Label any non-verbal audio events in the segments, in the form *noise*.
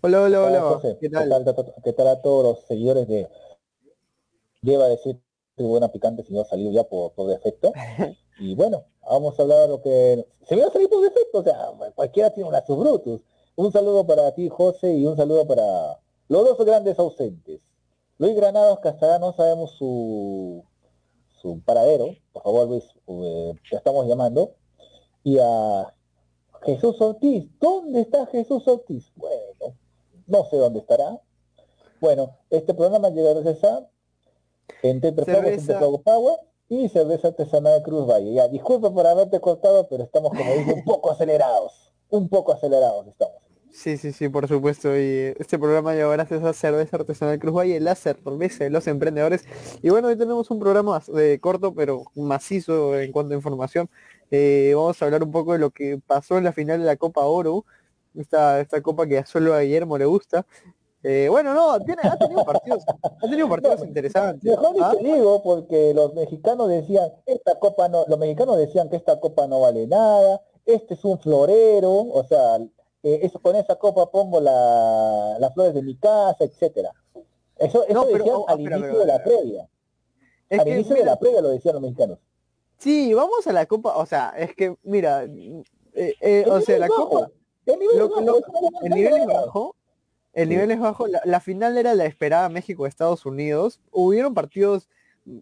Hola, hola, hola. ¿Qué tal? ¿Qué tal, a todos los seguidores de... Lleva a decir buena picante si no ha salido ya por, por defecto. *laughs* y bueno, vamos a hablar de lo que... Se me va a salir por defecto, o sea, cualquiera tiene una Brutus. Un saludo para ti, José, y un saludo para los dos grandes ausentes. Luis Granados, que hasta no sabemos su, su paradero. Por favor, Luis, eh, te estamos llamando. Y a Jesús Ortiz. ¿Dónde está Jesús Ortiz? Bueno, no sé dónde estará. Bueno, este programa llega gracias a Entre cerveza... Power y cerveza artesanal de Cruz Valle. Ya, disculpa por haberte cortado, pero estamos como dice un poco acelerados. Un poco acelerados estamos. Sí, sí, sí, por supuesto. Y este programa llega gracias a Cerveza Artesanal Cruz Valle, la cerveza de los emprendedores. Y bueno, hoy tenemos un programa de corto, pero macizo en cuanto a información. Eh, vamos a hablar un poco de lo que pasó en la final de la Copa Oro esta, esta copa que solo a Guillermo le gusta. Eh, bueno, no, tiene, ha tenido partidos, ha tenido *laughs* partidos interesantes. Mejor ¿Ah? te digo, porque los mexicanos decían, esta copa no, los mexicanos decían que esta copa no vale nada, este es un florero, o sea, eh, eso, con esa copa pongo la, las flores de mi casa, etcétera. Eso, eso decían oh, al inicio de la previa. al inicio de la previa lo decían los mexicanos. Sí, vamos a la copa, o sea, es que, mira, eh, o sea, la copa el nivel, es, bajo. El nivel es bajo. La, final era la esperada México-Estados Unidos. Hubieron partidos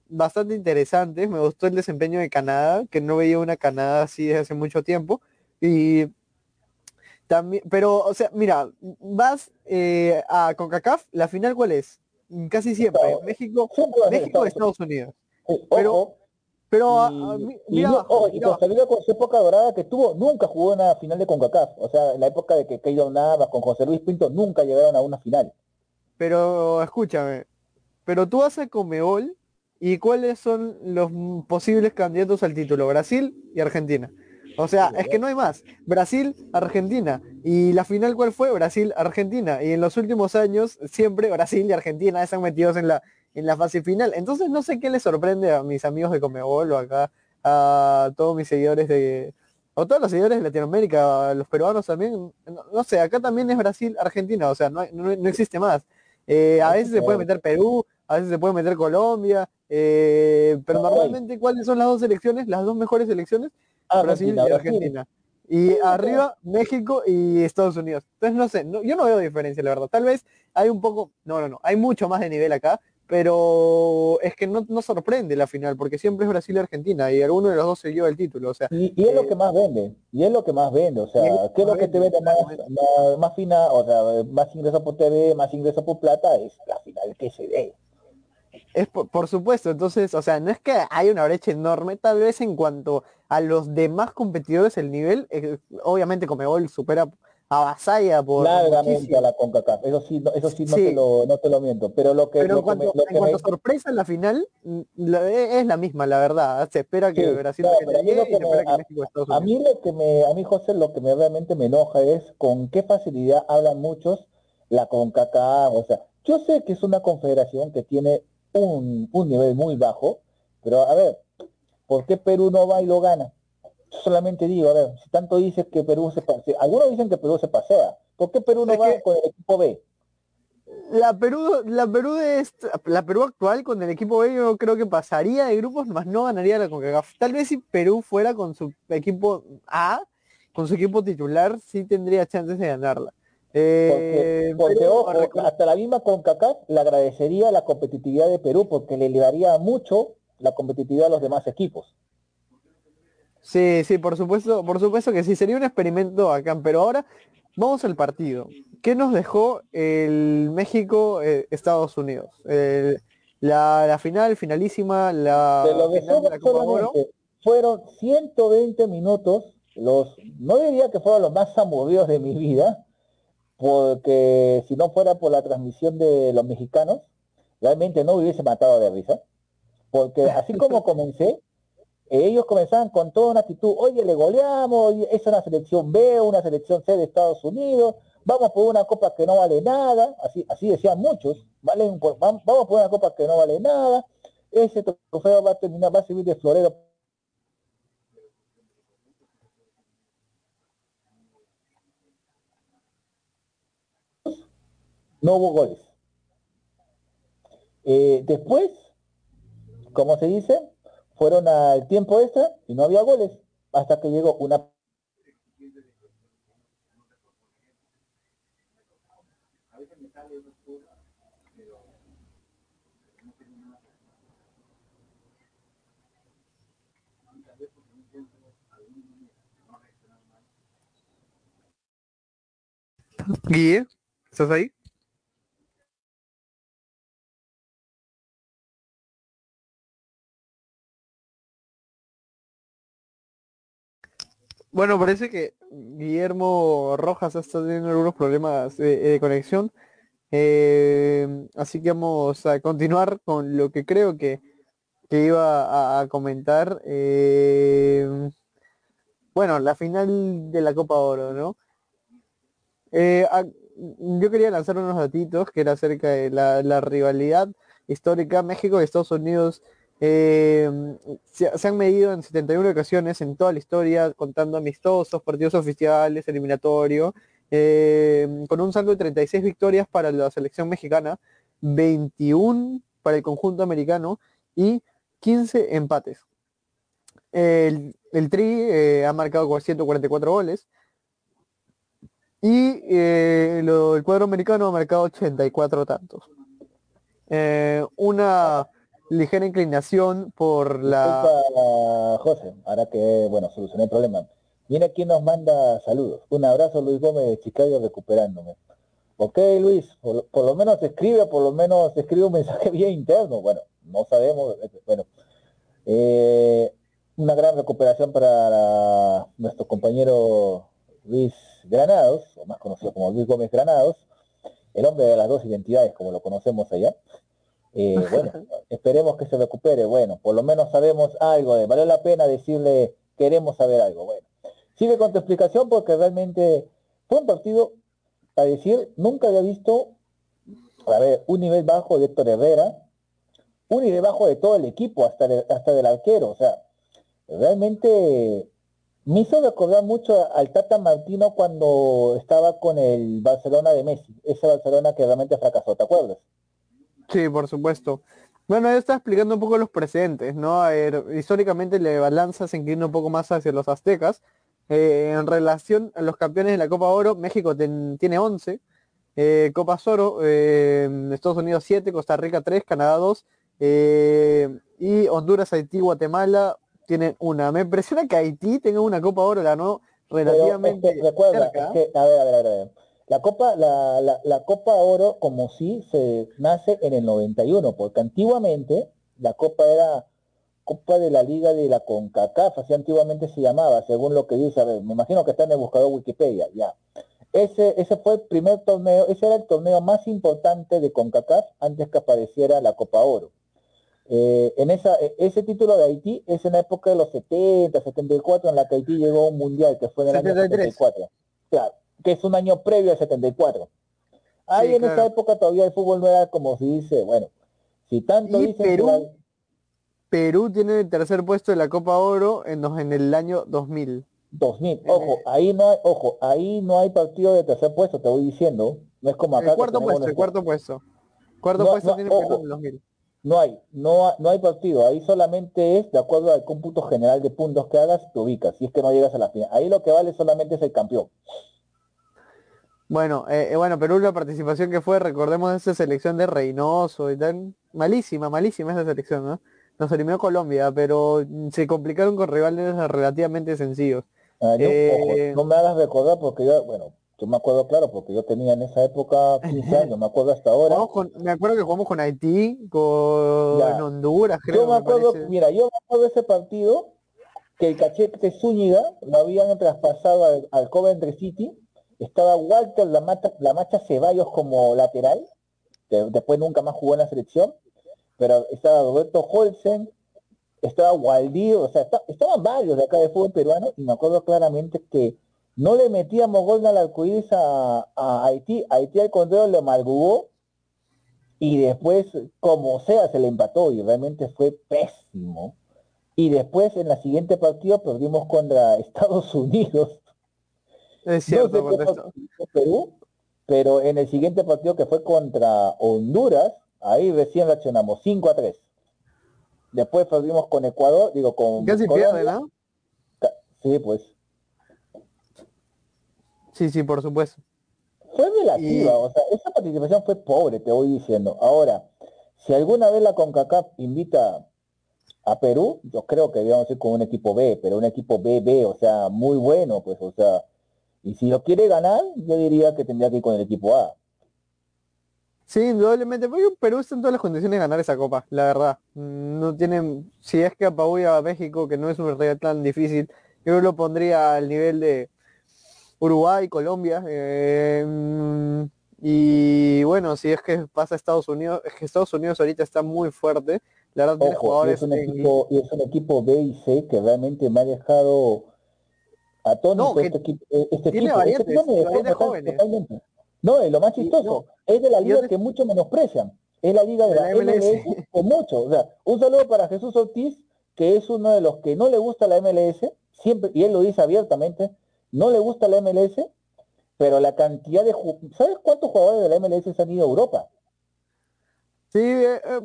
bastante interesantes. Me gustó el desempeño de Canadá, que no veía una Canadá así desde hace mucho tiempo. Y también, pero, o sea, mira, vas eh, a CONCACAF, la final cuál es? Casi siempre, México, México, Estados Unidos. Pero pero y, con su época dorada que tuvo, nunca jugó una final de CONCACAF. O sea, en la época de que Keylor Navas con José Luis Pinto nunca llegaron a una final. Pero escúchame, pero tú haces Comeol y cuáles son los posibles candidatos al título, Brasil y Argentina. O sea, es que no hay más. Brasil, Argentina. Y la final, ¿cuál fue? Brasil, Argentina. Y en los últimos años, siempre Brasil y Argentina están metidos en la, en la fase final. Entonces no sé qué les sorprende a mis amigos de Comebol o acá a todos mis seguidores de o todos los seguidores de Latinoamérica, los peruanos también, no, sé, acá también es Brasil, Argentina, o sea, no, no, existe más. Eh, a veces se puede meter Perú, a veces se puede meter Colombia, eh, pero normalmente cuáles son las dos selecciones, las dos mejores selecciones, ah, Brasil y Argentina. Y arriba México y Estados Unidos. Entonces no sé, yo no veo diferencia, la verdad. Tal vez hay un poco, no, no, no, hay mucho más de nivel acá, pero es que no, no, sorprende la final, porque siempre es Brasil y Argentina, y alguno de los dos se lleva el título, o sea. Y, es lo eh, que más vende, y es lo que más vende, o sea, ¿qué es lo que te vende más, más, fina, o sea, más ingreso por TV, más ingreso por plata? Es la final que se ve. Es por, supuesto, entonces, o sea, no es que hay una brecha enorme, tal vez en cuanto a los demás competidores el nivel, eh, obviamente Comebol supera avasalla por largamente a la CONCACAF eso sí no, eso sí no te lo no te lo miento pero lo que pero cuando, en cuanto sorpresa en la final mm, e, es la misma la verdad se espera que Brasil a, mí lo que me a mí José lo que me realmente me enoja es con qué facilidad hablan muchos la CONCACAF o sea yo sé que es una confederación que tiene un, un nivel muy bajo pero a ver ¿por qué Perú no va y lo gana? solamente digo, a ver, si tanto dices que Perú se pasea, algunos dicen que Perú se pasea, ¿por qué Perú no va con el equipo B? La Perú, la Perú de la Perú actual con el equipo B yo creo que pasaría de grupos, más no ganaría la CONCACAF. Tal vez si Perú fuera con su equipo A, con su equipo titular, sí tendría chances de ganarla. Eh, porque, ojo, hasta la misma CONCACAF le agradecería la competitividad de Perú porque le elevaría mucho la competitividad a los demás equipos. Sí, sí, por supuesto, por supuesto que sí, sería un experimento acá, pero ahora vamos al partido. ¿Qué nos dejó el México-Estados Unidos? la, final, finalísima, la, final de la Copa Fueron 120 minutos, los, no diría que fueron los más amovidos de mi vida, porque si no fuera por la transmisión de los mexicanos, realmente no hubiese matado de risa. Porque así *laughs* como comencé, ellos comenzaban con toda una actitud, oye, le goleamos, es una selección B, una selección C de Estados Unidos, vamos por una copa que no vale nada, así, así decían muchos, valen vamos por una copa que no vale nada, ese trofeo va a terminar, va a servir de florero no hubo goles. Eh, después, como se dice, fueron al tiempo extra y no había goles, hasta que llegó una Guille, ¿estás ahí? Bueno, parece que Guillermo Rojas está teniendo algunos problemas de, conexión. Eh, así que vamos a continuar con lo que creo que, iba a, comentar. Eh, bueno, la final de la Copa Oro, ¿no? Eh, yo quería lanzar unos datitos que era acerca de la, la rivalidad histórica México y Estados Unidos eh, se, han medido en 71 ocasiones en toda la historia, contando amistosos, partidos oficiales, eliminatorio, eh, con un saldo de 36 victorias para la selección mexicana, 21 para el conjunto americano y 15 empates. El, Tri eh, ha marcado 144 goles y el cuadro americano ha marcado 84 tantos. una ligera inclinación por la... José, ahora que, bueno, solucioné el problema. Viene quien nos manda saludos. Un abrazo, Luis Gómez de Chicago, recuperándome. Ok, Luis, por, lo menos escribe, por lo menos escribe un mensaje *laughs* bien interno. Bueno, no sabemos, bueno. Eh, una gran recuperación para nuestro compañero Luis Granados, o más conocido como Luis Gómez Granados, el hombre de las dos identidades, como lo conocemos allá. Eh, bueno, *laughs* esperemos que se recupere. Bueno, por lo menos sabemos algo de, vale la pena decirle, queremos saber algo. Bueno, sigue con tu explicación porque realmente fue un partido, a decir, nunca había visto, a ver, un nivel bajo de Héctor Herrera, un nivel bajo de todo el equipo, hasta, hasta del arquero. O sea, realmente me hizo recordar mucho al Tata Martino cuando estaba con el Barcelona de Messi, ese Barcelona que realmente fracasó, ¿te acuerdas? Sí, por supuesto. Bueno, ya está explicando un poco los presentes, ¿no? A ver, históricamente la balanza se inclina un poco más hacia los aztecas. Eh, en relación a los campeones de la Copa Oro, México tiene 11, eh, Copa Oro, eh, Estados Unidos 7, Costa Rica 3, Canadá 2, y Honduras, Haití, Guatemala tienen una. Me impresiona que Haití tenga una Copa Oro, la no relativamente recuerda, a ver, a ver, a ver. La Copa, la, la, Copa Oro como si se nace en el 91, porque antiguamente la Copa era Copa de la Liga de la CONCACAF, así antiguamente se llamaba, según lo que dice, a ver, me imagino que está en el buscador Wikipedia, ya. Ese, ese fue el primer torneo, ese era el torneo más importante de CONCACAF antes que apareciera la Copa Oro. Eh, en esa, e, ese título de Haití es en la época de los 70, 74, en la que Haití llegó a un mundial, que fue en el año 74. Claro que es un año previo al 74. Ahí en esa época todavía el fútbol no era como se dice, bueno, si tanto dice Perú, Perú tiene el tercer puesto de la Copa Oro en, en el año 2000. 2000, ojo, ahí no hay, ojo, ahí no hay partido de tercer puesto, te voy diciendo, no es como acá. El cuarto puesto, el cuarto puesto. Cuarto puesto tiene Perú en el 2000. No hay, no, no hay partido, ahí solamente es de acuerdo al cómputo general de puntos que hagas, te ubicas, si es que no llegas a la final. Ahí lo que vale solamente es el campeón. Bueno, eh, eh, bueno, Perú la participación que fue, recordemos esa selección de Reynoso y tal, malísima, malísima esa selección, ¿no? Nos eliminó Colombia, pero se complicaron con rivales relativamente sencillos. Ah, eh, no me hagas recordar porque yo, bueno, yo me acuerdo claro porque yo tenía en esa época 15 *laughs* años, me acuerdo hasta ahora. me acuerdo que jugamos con Haití, con Honduras, creo. Yo me acuerdo, mira, yo me acuerdo de ese partido que el cachete Zúñiga lo habían traspasado al, al Coventry City estaba Walter la, Macha Ceballos como lateral, después nunca más jugó en la selección, pero estaba Roberto Holsen, estaba Waldir, o sea, estaban varios de acá de fútbol peruano, y me acuerdo claramente que no le metíamos gol al arcoíris a, a Haití, Haití al contrario le malgugó y después, como sea, se le empató y realmente fue pésimo. Y después en la siguiente partida perdimos contra *laughs* Estados Unidos. Es cierto, Perú, pero en el siguiente partido que fue contra Honduras, ahí recién reaccionamos 5 a 3. Después perdimos con Ecuador, digo con Casi pierde, ¿no? Sí, pues. Sí, sí, por supuesto. Fue relativa, o sea, esa participación fue pobre, te voy diciendo. Ahora, si alguna vez la CONCACAF invita a Perú, yo creo que debíamos ir con un equipo B, pero un equipo B, B, o sea, muy bueno, pues, o sea, y si lo quiere ganar, yo diría que tendría que ir con el equipo A. Sí, indudablemente, porque Perú está en todas las condiciones de ganar esa copa, la verdad. No tienen, si es que apabulla a México, que no es un realidad tan difícil, yo lo pondría al nivel de, Uruguay, Colombia. Eh, y bueno, si es que pasa a Estados Unidos, es que Estados Unidos ahorita está muy fuerte. La verdad tiene jugadores. es, un equipo, y es un equipo B y C que realmente me ha dejado atónito no, este, equipo. Eh, este tiene equipo. Variantes, este jóvenes. No, y lo más chistoso, es de la liga que muchos menosprecian. Es la liga de, la, MLS, con mucho. O sea, un saludo para Jesús Ortiz, que es uno de los que no le gusta la MLS, siempre, y él lo dice abiertamente, no le gusta la MLS, pero la cantidad de... ¿Sabes cuántos jugadores de la MLS se han ido a Europa? Sí, eh, eh,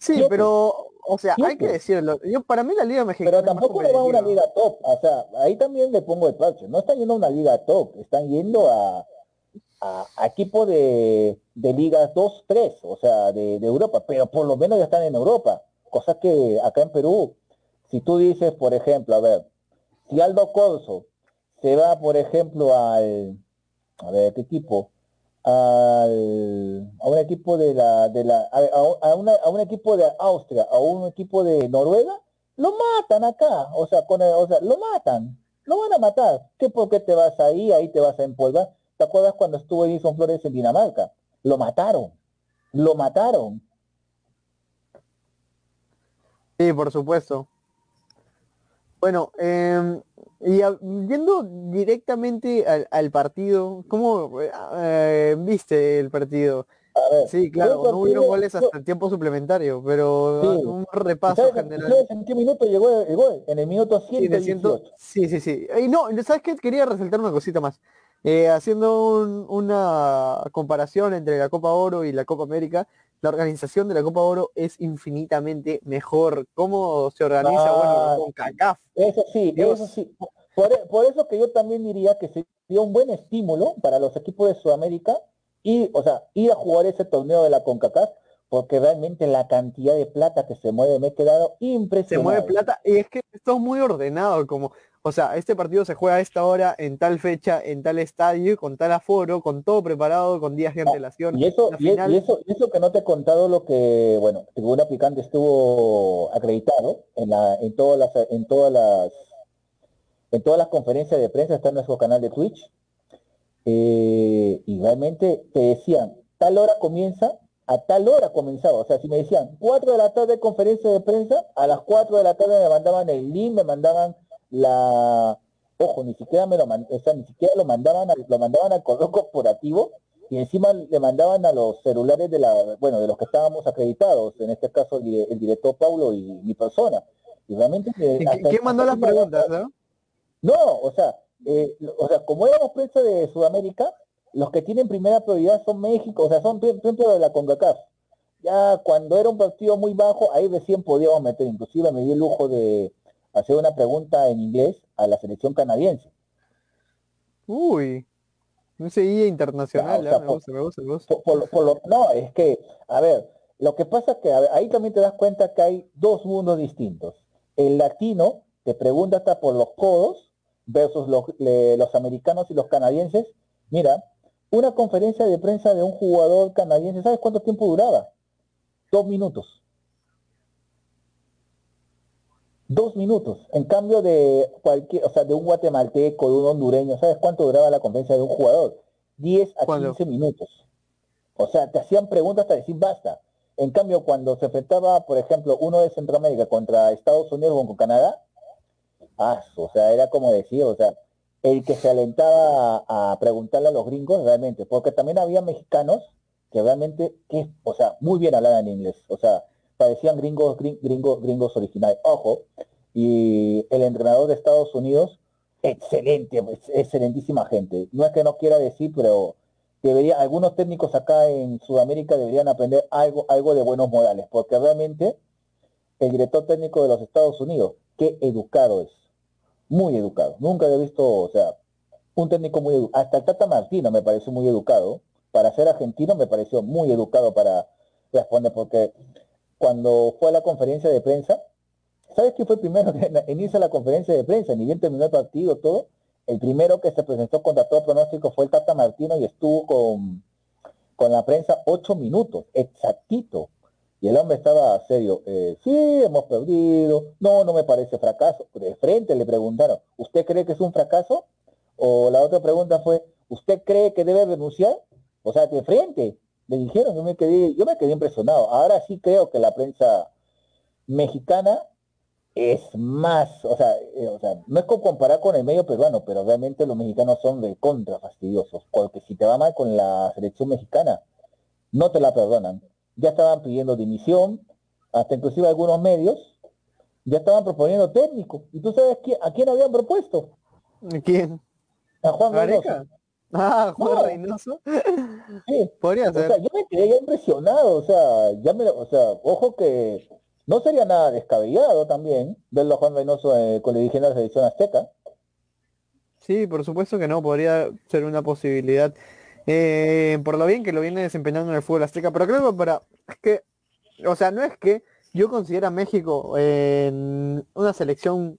sí, pero, o sea, hay que decirlo. Yo, para mí la Liga Mexicana... Pero tampoco le va a una liga top. O sea, ahí también le pongo el parche. No están yendo a una liga top, están yendo a, a, equipo de, de ligas 2, 3, o sea, de, de Europa, pero por lo menos ya están en Europa. Cosa que acá en Perú, si tú dices, por ejemplo, a ver, si Aldo Corso se va, por ejemplo, al, a ver, ¿qué equipo? Al, a un equipo de la, de la, a, una, a un equipo de Austria, a un equipo de Noruega, lo matan acá, o sea, con o sea, lo matan, lo van a matar. ¿Qué por qué te vas ahí, ahí te vas a empolvar? ¿Te acuerdas cuando estuvo Edison Flores en Dinamarca? Lo mataron, lo mataron. Sí, por supuesto. Bueno, eh, y yendo directamente al, partido, ¿cómo eh, viste el partido? sí, claro, no hubo goles hasta el tiempo suplementario, pero un repaso general. ¿En qué minuto llegó el gol? En el minuto 118. Sí, sí, sí. Y no, ¿sabes qué? Quería resaltar una cosita más. Eh, haciendo una comparación entre la Copa Oro y la Copa América, la organización de la Copa Oro es infinitamente mejor. ¿Cómo se organiza? bueno, con CACAF. Eso sí, eso sí. Por, eso que yo también diría que sería un buen estímulo para los equipos de Sudamérica y, o sea, ir a jugar ese torneo de la CONCACAF, porque realmente la cantidad de plata que se mueve me he quedado impresionado. Se mueve plata y es que esto es muy ordenado, como o sea, este partido se juega a esta hora, en tal fecha, en tal estadio, con tal aforo, con todo preparado, con días de antelación. Y eso, y, eso, eso que no te he contado lo que, bueno, Tribuna Picante estuvo acreditado en la, en todas las, en todas las, en todas las conferencias de prensa, está en nuestro canal de Twitch. Eh, y realmente te decían, tal hora comienza, a tal hora comenzaba. O sea, si me decían 4 de la tarde conferencia de prensa, a las 4 de la tarde me mandaban el link, me mandaban la ojo, ni siquiera me lo ni siquiera lo mandaban lo mandaban al correo corporativo y encima le mandaban a los celulares de la, bueno, de los que estábamos acreditados, en este caso el, director Paulo y mi persona. Y realmente ¿Quién mandó las preguntas, no? No, o sea, eh, o sea, como éramos prensa de Sudamérica, los que tienen primera prioridad son México, o sea, son dentro de la CONCACAF. Ya cuando era un partido muy bajo, ahí recién podíamos meter, inclusive me di el lujo de, hacer una pregunta en inglés a la selección canadiense. Uy, no seguía internacional, no, es que, a ver, lo que pasa es que ahí también te das cuenta que hay dos mundos distintos. El latino te pregunta hasta por los codos versus los, los americanos y los canadienses. Mira, una conferencia de prensa de un jugador canadiense, ¿sabes cuánto tiempo duraba? Dos minutos. Dos minutos. En cambio de cualquier, o sea, de un guatemalteco, de un hondureño, ¿sabes cuánto duraba la conferencia de un jugador? 10 a 15 minutos. O sea, te hacían preguntas hasta decir basta. En cambio, cuando se enfrentaba, por ejemplo, uno de Centroamérica contra Estados Unidos o con Canadá, ah, o sea, era como decir, o sea, el que se alentaba a, preguntarle a los gringos realmente, porque también había mexicanos que realmente, que, o sea, muy bien hablaban inglés, o sea, parecían gringos, gringos, gringos originales. Ojo, y el entrenador de Estados Unidos, excelente, excelentísima gente. No es que no quiera decir, pero debería, algunos técnicos acá en Sudamérica deberían aprender algo, algo de buenos modales, porque realmente el director técnico de los Estados Unidos, qué educado es, muy educado. Nunca he visto, o sea, un técnico muy educado. Hasta el Tata Martino me pareció muy educado. Para ser argentino me pareció muy educado para responder, porque cuando fue a la conferencia de prensa, ¿sabes quién fue el primero que *laughs* inicia la conferencia de prensa? Ni bien terminó el partido, todo. El primero que se presentó contra todo pronóstico fue el Tata Martino y estuvo con, con la prensa ocho minutos, exactito. Y el hombre estaba serio, eh, sí, hemos perdido, no, no me parece fracaso. De frente le preguntaron, ¿usted cree que es un fracaso? O la otra pregunta fue, ¿usted cree que debe renunciar? O sea, de frente, le dijeron, yo me quedé, yo me quedé impresionado. Ahora sí creo que la prensa mexicana es más, o sea, eh, o sea, no es como comparar con el medio peruano, pero realmente los mexicanos son de contra fastidiosos, porque si te va mal con la selección mexicana, no te la perdonan ya estaban pidiendo dimisión, hasta inclusive algunos medios ya estaban proponiendo técnico. ¿Y tú sabes a quién habían propuesto? ¿Quién? A Juan Reynoso. Ah, Juan Reynoso. Sí. Podría ser. O sea, yo me quedé ya impresionado, o sea, ya me, o sea, ojo que no sería nada descabellado también verlo a Juan Reynoso eh, con la dirigiendo de la selección azteca. Sí, por supuesto que no, podría ser una posibilidad. Eh, por lo bien que lo viene desempeñando en el fútbol azteca, pero creo que para es que, o sea, no es que yo considero a México en una selección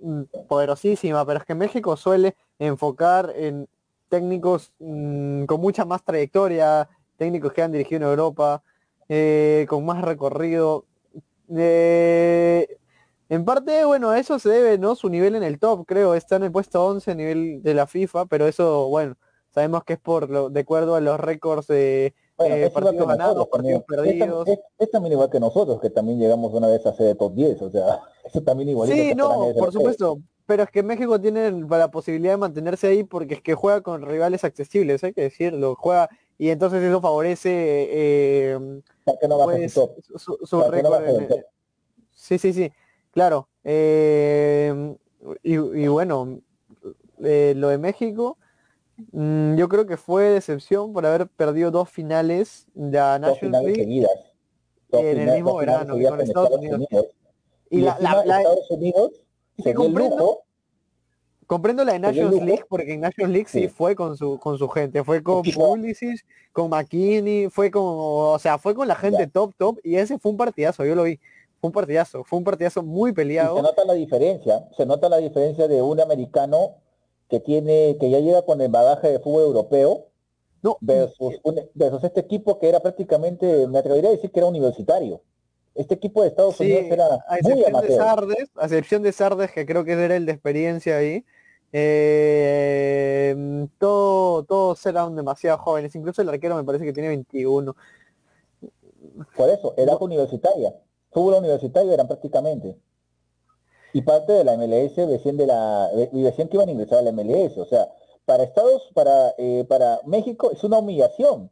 mm, poderosísima, pero es que México suele enfocar en técnicos mm, con mucha más trayectoria, técnicos que han dirigido en Europa, eh, con más recorrido. Eh, en parte, bueno, eso se debe, ¿no? Su nivel en el top, creo, está en el puesto 11 a nivel de la FIFA, pero eso, bueno, Sabemos que es por lo, de acuerdo a los récords de eh, partidos ganados, partidos perdidos. Es, también igual que nosotros, que también llegamos una vez a ser de top 10, o sea, *laughs* eso también igual. Sí, no, por supuesto. Pero es que México tiene la posibilidad de mantenerse ahí porque es que juega con rivales accesibles, hay que decirlo, juega y entonces eso favorece eh, pues, su, récord. sí, sí, sí, claro. Eh, y, y, bueno, eh, lo de México, Mm, yo creo que fue decepción por haber perdido dos finales de la National League en el mismo verano y con Estados, Unidos. Y, la, Estados Unidos se comprendo, comprendo la de National League porque en National League sí. fue con su con su gente, fue con Pulisic, con McKinney, fue con, o sea, fue con la gente top top y ese fue un partidazo, yo lo vi. Fue un partidazo, fue un partidazo muy peleado. se nota la diferencia, se nota la diferencia de un americano que tiene, que ya llega con el bagaje de fútbol europeo, no, versus, este equipo que era prácticamente, me atrevería a decir que era universitario. Este equipo de Estados Unidos era a excepción de Sardes, a excepción de Sardes, que creo que era el de experiencia ahí, eh, todo, todos eran demasiado jóvenes, incluso el arquero me parece que tiene 21. Por eso, era universitaria, fútbol universitario eran prácticamente y parte de la MLS decían de la decían que iban a ingresar a la MLS o sea para Estados para eh, para México es una humillación.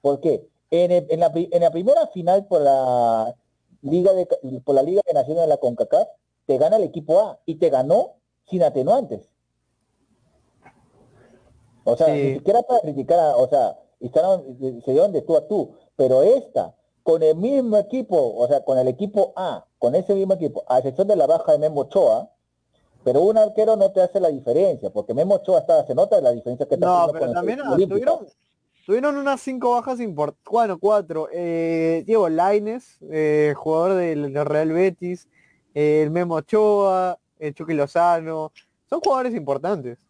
Porque en, en, la, en la primera final por la liga de por la liga de naciones de la Concacaf te gana el equipo A y te ganó sin atenuantes. O sea ni siquiera para criticar o sea se dieron de tú a tú pero esta con el mismo equipo, o sea, con el equipo A, con ese mismo equipo, a excepción de la baja de Memo Ochoa, pero un arquero no te hace la diferencia, porque Memo Ochoa está, se nota la diferencia que está No, pero también tuvieron, tuvieron unas cinco bajas importantes, bueno, cuatro. Eh, Diego Laines, eh, jugador del, Real Betis, eh, el Memo Ochoa, el Chucky Lozano, son jugadores importantes.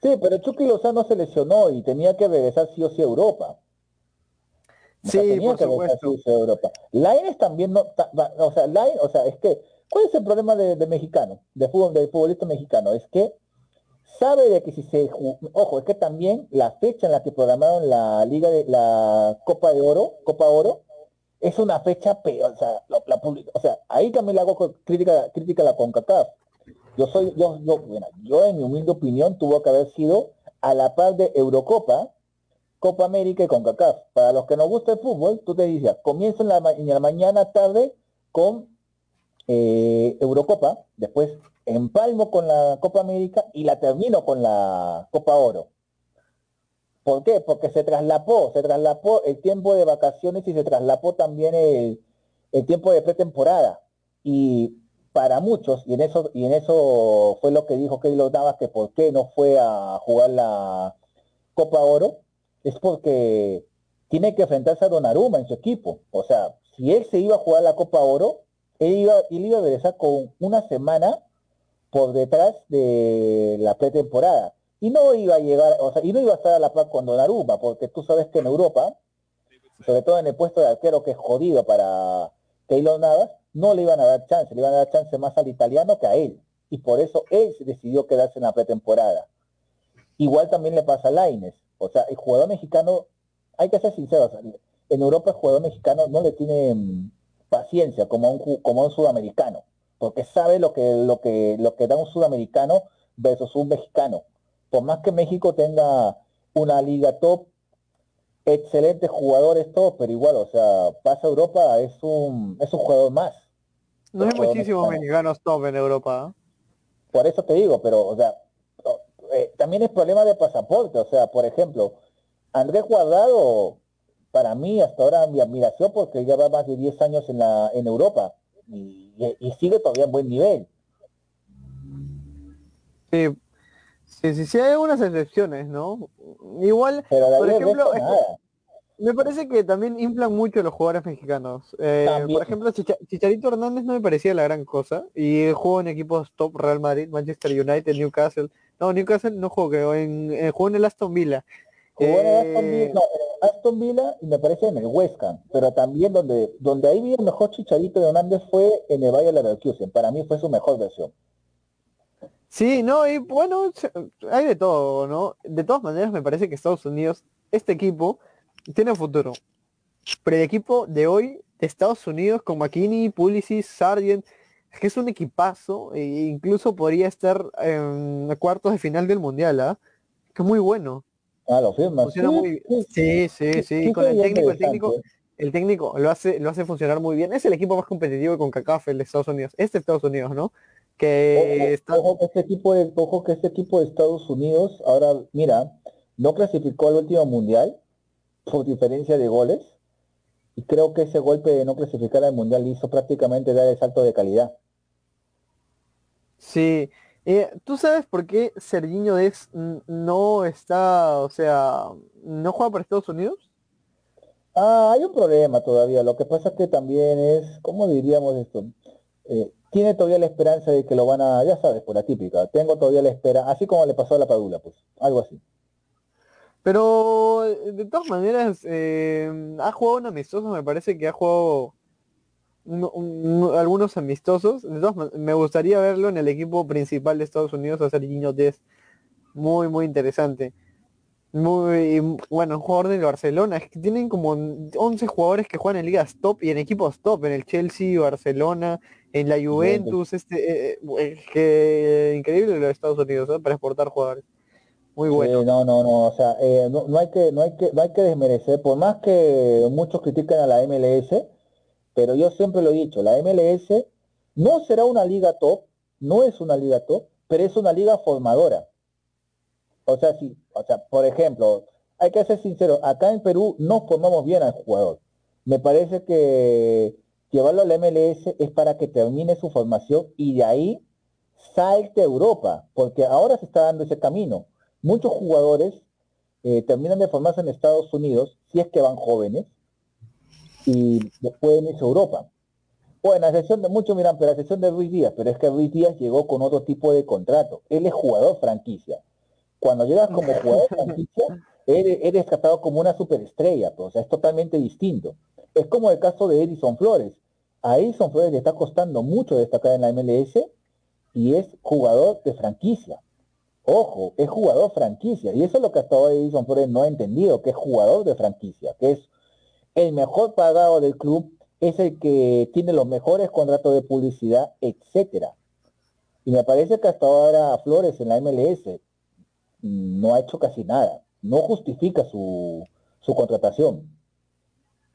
Sí, pero Chucky Lozano se lesionó y tenía que regresar sí o sí a Europa. Sí, por supuesto. Europa. también no, o sea, o sea, es que, ¿cuál es el problema de, mexicano, de fútbol, de futbolista mexicano? Es que sabe de que si se, ojo, es que también la fecha en la que programaron la Liga de la Copa de Oro, Copa Oro, es una fecha peor, o sea, la, o sea, ahí también le hago crítica, crítica a la CONCACAF, Yo soy, yo, yo, bueno, yo en mi humilde opinión tuvo que haber sido a la par de Eurocopa, Copa América y CONCACAF. Para los que nos gusta el fútbol, tú te dices, comienza en la, en la mañana tarde con eh, Eurocopa, después empalmo con la Copa América y la termino con la Copa Oro. ¿Por qué? Porque se traslapó, se traslapó el tiempo de vacaciones y se traslapó también el, el tiempo de pretemporada. Y para muchos, y en eso, y en eso fue lo que dijo Keylor Navas, que por qué no fue a jugar la Copa Oro, es porque tiene que enfrentarse a Donnarumma en su equipo. O sea, si él se iba a jugar la Copa Oro, él iba, él iba a regresar con una semana por detrás de la pretemporada. Y no iba a llegar, o sea, y no iba a estar a la par con Donnarumma, porque tú sabes que en Europa, sobre todo en el puesto de arquero que es jodido para Keylor Navas, no le iban a dar chance, le iban a dar chance más al italiano que a él. Y por eso él decidió quedarse en la pretemporada. Igual también le pasa a Laines. O sea, el jugador mexicano, hay que ser sinceros, en Europa el jugador mexicano no le tiene mm, paciencia como un, como un sudamericano, porque sabe lo que, lo, que, lo que da un sudamericano versus un mexicano. Por más que México tenga una liga top, excelentes jugadores todos, pero igual, o sea, pasa Europa, es un, es un jugador más. No hay muchísimos mexicanos top en Europa. ¿eh? Por eso te digo, pero, o sea, eh, también es problema de pasaporte. O sea, por ejemplo, Andrés Guardado, para mí hasta ahora mi admiración porque lleva más de 10 años en, la, en Europa y, sigue todavía en buen nivel. Sí, sí, sí, sí hay algunas excepciones, ¿no? Igual, por ejemplo, me parece que también inflan mucho los jugadores mexicanos. Eh, por ejemplo, Chicharito Hernández no me parecía la gran cosa. Y jugó en equipos top Real Madrid, Manchester United, Newcastle. No, Newcastle no jugó, en, eh, jugó en el Aston Villa. Jugó en Aston Villa, eh, no, Aston Villa y me parece en el West Ham. Pero también donde, donde ahí vi el mejor Chicharito Hernández fue en el Valle de Leverkusen. Para mí fue su mejor versión. Sí, no, y bueno, hay de todo, ¿no? De todas maneras me parece que Estados Unidos, este equipo, tiene futuro. Pero el equipo de hoy de Estados Unidos con McKinney, Pulisic, Sargent, es que es un equipazo e incluso podría estar en cuartos de final del mundial, ¿ah? Que es muy bueno. Ah, lo firma. Sí, sí, sí, Con el técnico, el técnico, el técnico lo hace, lo hace funcionar muy bien. Es el equipo más competitivo con CACAF, el de Estados Unidos. Este Estados Unidos, ¿no? Que está... ojo, que este equipo de, ojo que este equipo de Estados Unidos, ahora, mira, no clasificó al último mundial, por diferencia de goles. Y creo que ese golpe de no clasificar al Mundial hizo prácticamente dar el salto de calidad. Sí. Eh, ¿Tú sabes por qué Serginho Dex no está, o sea, no juega para Estados Unidos? Ah, hay un problema todavía. Lo que pasa es que también es, ¿cómo diríamos esto? Eh, tiene todavía la esperanza de que lo van a, ya sabes, por la típica. Tengo todavía la espera, así como le pasó a la Padula, pues, algo así. Pero de todas maneras, eh, ha jugado un amistoso, me parece que ha jugado algunos amistosos. De todas me gustaría verlo en el equipo principal de Estados Unidos, hacer Gino Dest. Muy, muy interesante. Muy bueno, un jugador del Barcelona. Es que tienen como 11 jugadores que juegan en ligas top y en equipos top, en el Chelsea, Barcelona, en la Juventus. Este, eh, eh, que, increíble lo de Estados Unidos para exportar jugadores. Muy bueno. no, no, no, o sea, eh, no, hay que, no, hay que, no hay que desmerecer, por más que muchos critican a la MLS, pero yo siempre lo he dicho, la MLS no será una liga top, no es una liga top, pero es una liga formadora. O sea, sí, o sea, por ejemplo, hay que ser sincero, acá en Perú no formamos bien al jugador. Me parece que llevarlo a la MLS es para que termine su formación y de ahí salte a Europa, porque ahora se está dando ese camino muchos jugadores eh, terminan de formarse en Estados Unidos, si es que van jóvenes, y después en a Europa. Bueno, la sesión de muchos miran, pero la sesión de Ruiz Díaz, pero es que Ruiz Díaz llegó con otro tipo de contrato. Él es jugador franquicia. Cuando llegas como jugador franquicia, eres, tratado como una superestrella, pues, o sea, es totalmente distinto. Es como el caso de Edison Flores. A Edison Flores le está costando mucho destacar en la MLS y es jugador de franquicia. Ojo, es jugador franquicia. Y eso es lo que hasta hoy Edison Flores no ha entendido, que es jugador de franquicia, que es el mejor pagado del club, es el que tiene los mejores contratos de publicidad, etcétera. Y me parece que hasta ahora Flores en la MLS no ha hecho casi nada. No justifica su, su contratación.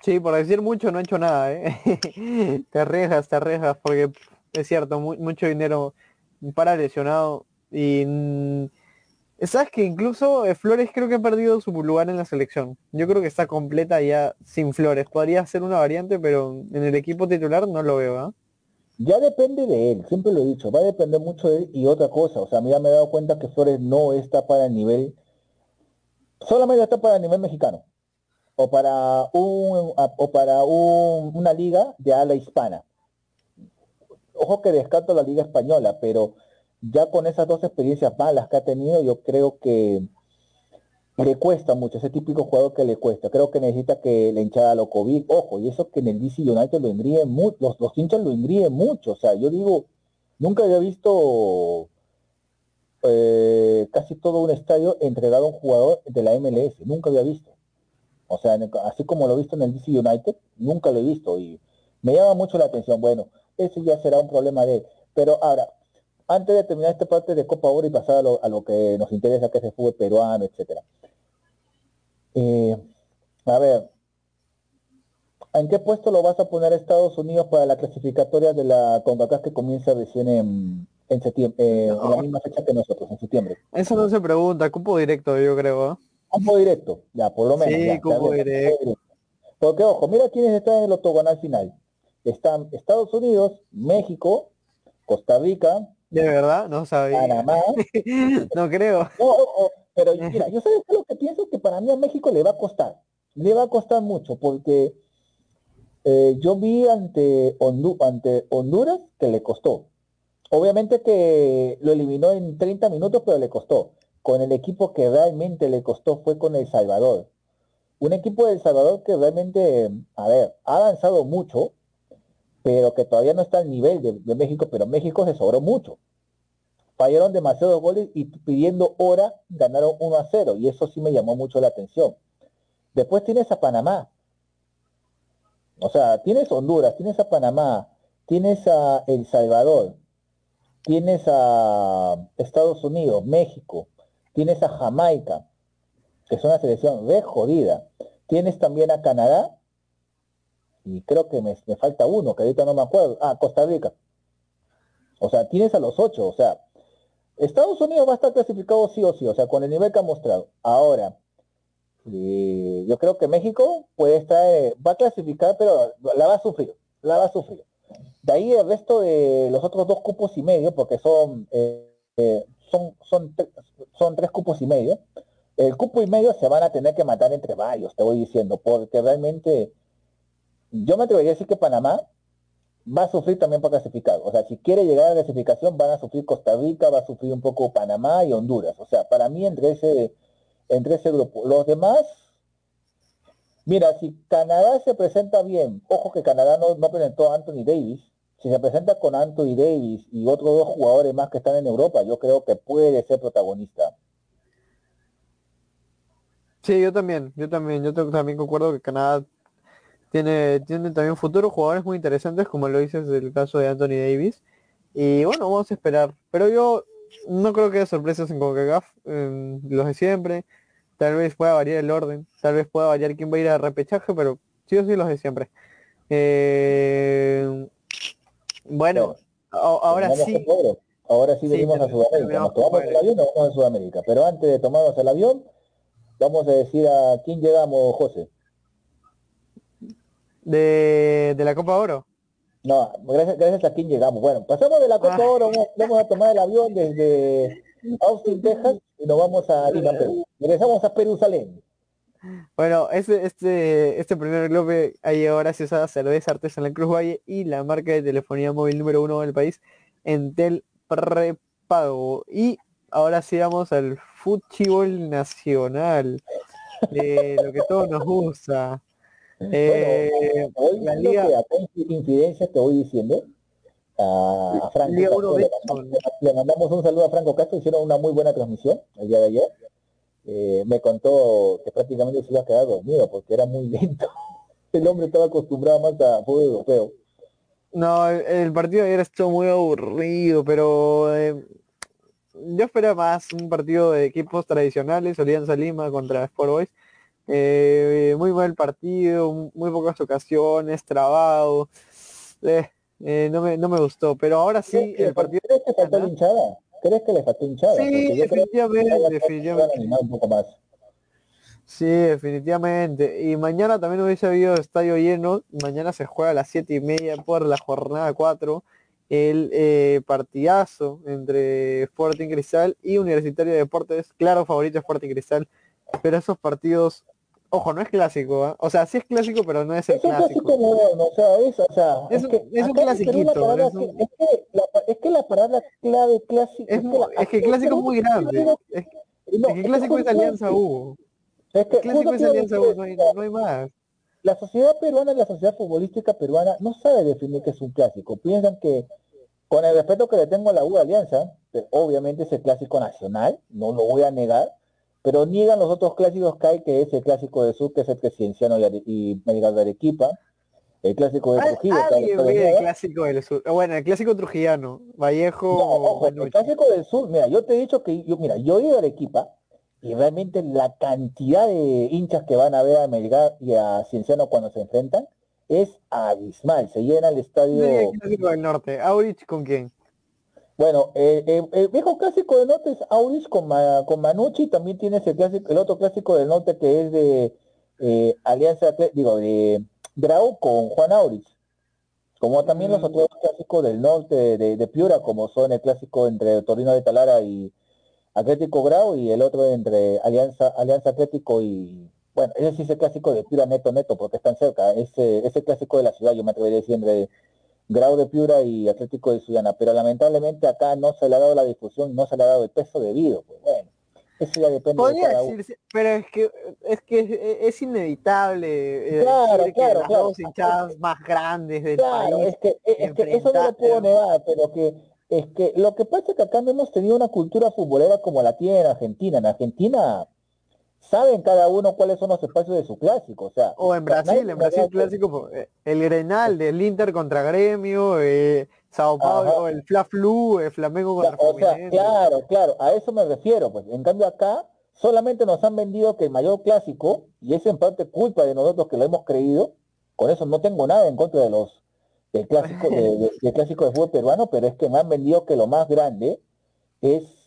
Sí, por decir mucho no ha hecho nada, ¿eh? *laughs* te arriesgas, te arriesgas, porque es cierto, mucho dinero para lesionado. Y sabes que incluso eh, Flores creo que ha perdido su lugar en la selección. Yo creo que está completa ya sin Flores. Podría ser una variante, pero en el equipo titular no lo veo, ¿ah? Ya depende de él, siempre lo he dicho, va a depender mucho de él y otra cosa. O sea, ya me he dado cuenta que Flores no está para el nivel, solamente está para el nivel mexicano o para un o para una liga de ala hispana. Ojo que descarto la liga española, pero ya con esas dos experiencias malas que ha tenido, yo creo que le cuesta mucho, ese típico jugador que le cuesta. Creo que necesita que la hinchada lo COVID, ojo, y eso que en el DC United lo engríe mucho, los, los hinchas lo engríen mucho. O sea, yo digo, nunca había visto eh, casi todo un estadio entregado a un jugador de la MLS, nunca había visto. O sea, así como lo he visto en el DC United, nunca lo he visto y me llama mucho la atención. Bueno, ese ya será un problema de Pero ahora, antes de terminar esta parte de Copa Oro y pasar a lo, a lo que nos interesa, que es el fútbol peruano, etcétera. Eh, a ver, ¿en qué puesto lo vas a poner a Estados Unidos para la clasificatoria de la CONCACAF que comienza recién en, en septiembre, eh, en la misma fecha que nosotros, en septiembre? Eso no se pregunta, cupo directo yo creo. Cupo directo, ya, por lo menos. Sí, cupo directo. Porque, ojo, mira quiénes están en el octogonal final. Están Estados Unidos, México, Costa Rica. De verdad, no sabía. Panamá. *laughs* no creo. pero *laughs* mira, yo sé lo que pienso que para mí a México le va a costar. Le va a costar mucho porque eh, yo vi ante, ante Honduras que le costó. Obviamente que lo eliminó en 30 minutos, pero le costó con el equipo que realmente le costó fue con El Salvador. Un equipo de El Salvador que realmente, a ver, ha avanzado mucho, pero que todavía no está al nivel de, México, pero México se sobró mucho. Fallaron demasiados goles y pidiendo hora ganaron 1 a 0, y eso sí me llamó mucho la atención. Después tienes a Panamá. O sea, tienes Honduras, tienes a Panamá, tienes a El Salvador, tienes a Estados Unidos, México, Tienes a Jamaica, que es una selección re jodida. Tienes también a Canadá, y creo que me, falta uno, que ahorita no me acuerdo. Ah, Costa Rica. O sea, tienes a los ocho. O sea, Estados Unidos va a estar clasificado sí o sí, o sea, con el nivel que ha mostrado. Ahora, eh, yo creo que México puede estar, eh, va a clasificar, pero la va a sufrir, la va a sufrir. De ahí el resto de los otros dos cupos y medio, porque son eh, son, son, son tres cupos y medio. El cupo y medio se van a tener que matar entre varios, te voy diciendo, porque realmente yo me atrevería a decir que Panamá va a sufrir también para clasificar. O sea, si quiere llegar a la clasificación, van a sufrir Costa Rica, va a sufrir un poco Panamá y Honduras. O sea, para mí entre ese, entre ese grupo. Los demás, mira, si Canadá se presenta bien, ojo que Canadá no, no presentó a Anthony Davis, si se presenta con Anthony Davis y otros dos jugadores más que están en Europa, yo creo que puede ser protagonista. Sí, yo también, yo también, yo también concuerdo que Canadá tiene, tiene también futuros jugadores muy interesantes, como lo dices del caso de Anthony Davis. Y bueno, vamos a esperar. Pero yo no creo que haya sorpresas en CONCACAF, los de siempre. Tal vez pueda variar el orden, tal vez pueda variar quién va a ir a repechaje, pero sí o sí los de siempre. Eh, bueno, ahora sí. Ahora sí venimos a Sudamérica. Nos tomamos el avión, nos vamos a Sudamérica. Pero antes de tomarnos el avión, vamos a decir a quién llegamos, José. De, de la Copa Oro. No, gracias, gracias a quién llegamos. Bueno, pasamos de la Copa ah. Oro, vamos, a tomar el avión desde Austin, Texas, y nos vamos a Lima, Perú. Regresamos a Jerusalén. Bueno, este, este, este primer globe ha llegado gracias a Cerveza Artesanal Cruz Valle y la marca de telefonía móvil número uno del país, Entel Prepago. Y ahora sí vamos al fútbol nacional, de lo que todos nos gusta. Eh, la liga... incidencia te voy diciendo a, Franco le, mandamos, un saludo a Franco Castro, hicieron una muy buena transmisión el día de ayer eh, me contó que prácticamente se iba a quedar dormido porque era muy *laughs* lento. El hombre estaba acostumbrado más a fútbol europeo. No, el, el partido de ayer estuvo muy aburrido, pero eh, yo esperaba más un partido de equipos tradicionales, Alianza Lima contra Sport Boys. Eh, muy mal partido, muy pocas ocasiones, trabado. Eh, eh, no, me, no me gustó, pero ahora sí ¿Crees que, el partido... ¿crees que faltó hinchada? ¿Crees que le faltó hinchada? Sí, definitivamente, definitivamente. animar un poco más. Sí, definitivamente. Y mañana también hubiese habido estadio lleno. Mañana se juega a las siete y media por la jornada 4 el eh, partidazo entre Sporting Cristal y Universitario de Deportes. Claro, favorito Sporting Cristal. Pero esos partidos, ojo, no es clásico, ¿ah? o sea, sí es clásico, pero no es el Es un clásico. clásico moderno, o sea, es, o sea, Es que es un clasiquito, es un- que- es que la, es que la palabra clave clásico Es, mu- la- es que clásico es muy grande. Es, no, es que clásico es Alianza U. Es que Clásico es Alianza U, no hay, no hay más. la sociedad peruana y la sociedad futbolística peruana no sabe definir qué es un clásico. Piensan que, con el respeto que le tengo a la U Alianza, obviamente es el clásico nacional, no lo voy a negar, pero niegan los otros clásicos que hay, que es el clásico de Sur, que es el que Cienciano y, Are- y Melgar de Arequipa, el clásico de Trujillo, Alguien el clásico del sur. Bueno, el clásico trujillano. Vallejo. No, ojo, el clásico del sur, mira, yo te he dicho que yo, mira, yo he ido a Arequipa y realmente la cantidad de hinchas que van a ver a Melgar y a Cienciano cuando se enfrentan es abismal, se llena el estadio. el clásico del norte. Aurich con quién? Bueno, eh, eh, el viejo clásico del norte es Auris con, Ma- con Manucci, también tienes el clásico, el otro clásico del norte que es de eh, Alianza, digo, de Grau con Juan Auris. Como también los Mm. otros clásicos del norte de, de- de Piura, como son el clásico entre Torino de Talara y Atlético Grau y el otro entre Alianza, Alianza Atlético y, bueno, ese sí es el clásico de Piura neto neto porque están cerca, ese, ese clásico de la ciudad, yo me atrevería a decir entre Grau de Piura y Atlético de Suyana, pero lamentablemente acá no se le ha dado la difusión, no se le ha dado el peso debido, pues bueno, eso ya depende de Podría cada uno. decirse, pero es que es que es, inevitable eh, Claro, decir que las claro. dos hinchadas más grandes del Claro, país. es que, es que eso no lo puedo enfrentar- negar, pero que es que lo que pasa es que acá no hemos tenido una cultura futbolera como la tiene en Argentina. En Argentina saben cada uno cuáles son los espacios de su clásico, o sea, O en Brasil, en Brasil clásico, eh, el Grenal del Inter contra Gremio, eh, Sao Paulo, Ajá. el Fla Flu, el Flamengo contra O sea, Fluminense. claro, claro, a eso me refiero, pues. En cambio acá solamente nos han vendido que el mayor clásico, y es en parte culpa de nosotros que lo hemos creído, con eso no tengo nada en contra de los del clásico, de- de- *laughs* del clásico de fútbol peruano, pero es que me han vendido que lo más grande es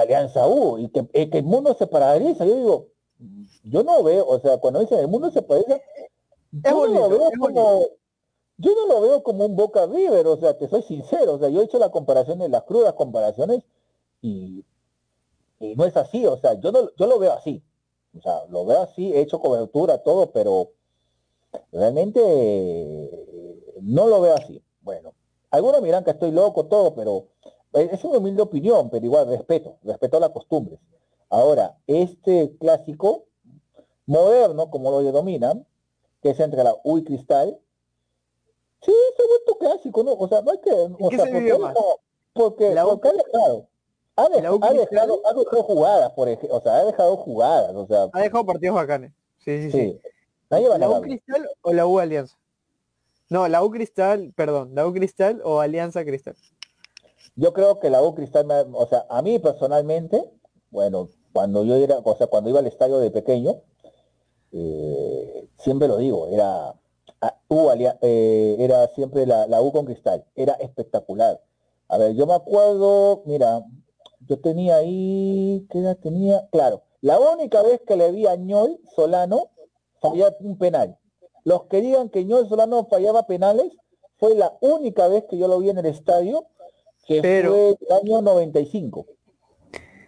Alianza U, y que, y que el mundo se paraliza. Yo digo, yo no veo, o sea, cuando dicen el mundo se paraliza, yo no lo veo como, yo no lo veo como un Boca River, o sea, te soy sincero, o sea, yo he hecho la comparación de las crudas comparaciones y, y no es así, o sea, yo no, yo lo veo así, o sea, lo veo así, he hecho cobertura, todo, pero realmente eh, no lo veo así. Bueno, algunos miran que estoy loco, todo, pero es una humilde opinión, pero igual respeto, respeto a las costumbres. Ahora, este clásico moderno, como lo denominan, que es entre la U y Cristal, sí, se ha vuelto clásico, ¿no? O sea, no hay que, o sea, se porque, más? ¿La U- porque ha dejado, ha, dej- la U ha Cristal? dejado, ha dejado jugadas, por ejemplo, o sea, ha dejado jugadas, o sea, Ha dejado partidos bacanes. Sí, sí, sí. sí, ¿La U. Cristal o la U Alianza? No, la U Cristal, perdón, la U Cristal o Alianza Cristal. Yo creo que la U Cristal, me- o sea, a mí personalmente, bueno, cuando yo era, o sea, cuando iba al estadio de pequeño, eh, siempre lo digo, era U eh, era siempre la, la U con Cristal, era espectacular. A ver, yo me acuerdo, mira, yo tenía ahí, ¿qué edad tenía? Claro, la única vez que le vi a Ñol Solano fallar un penal. Los que digan que Ñol Solano fallaba penales, fue la única vez que yo lo vi en el estadio, que Pero- fue el año 95.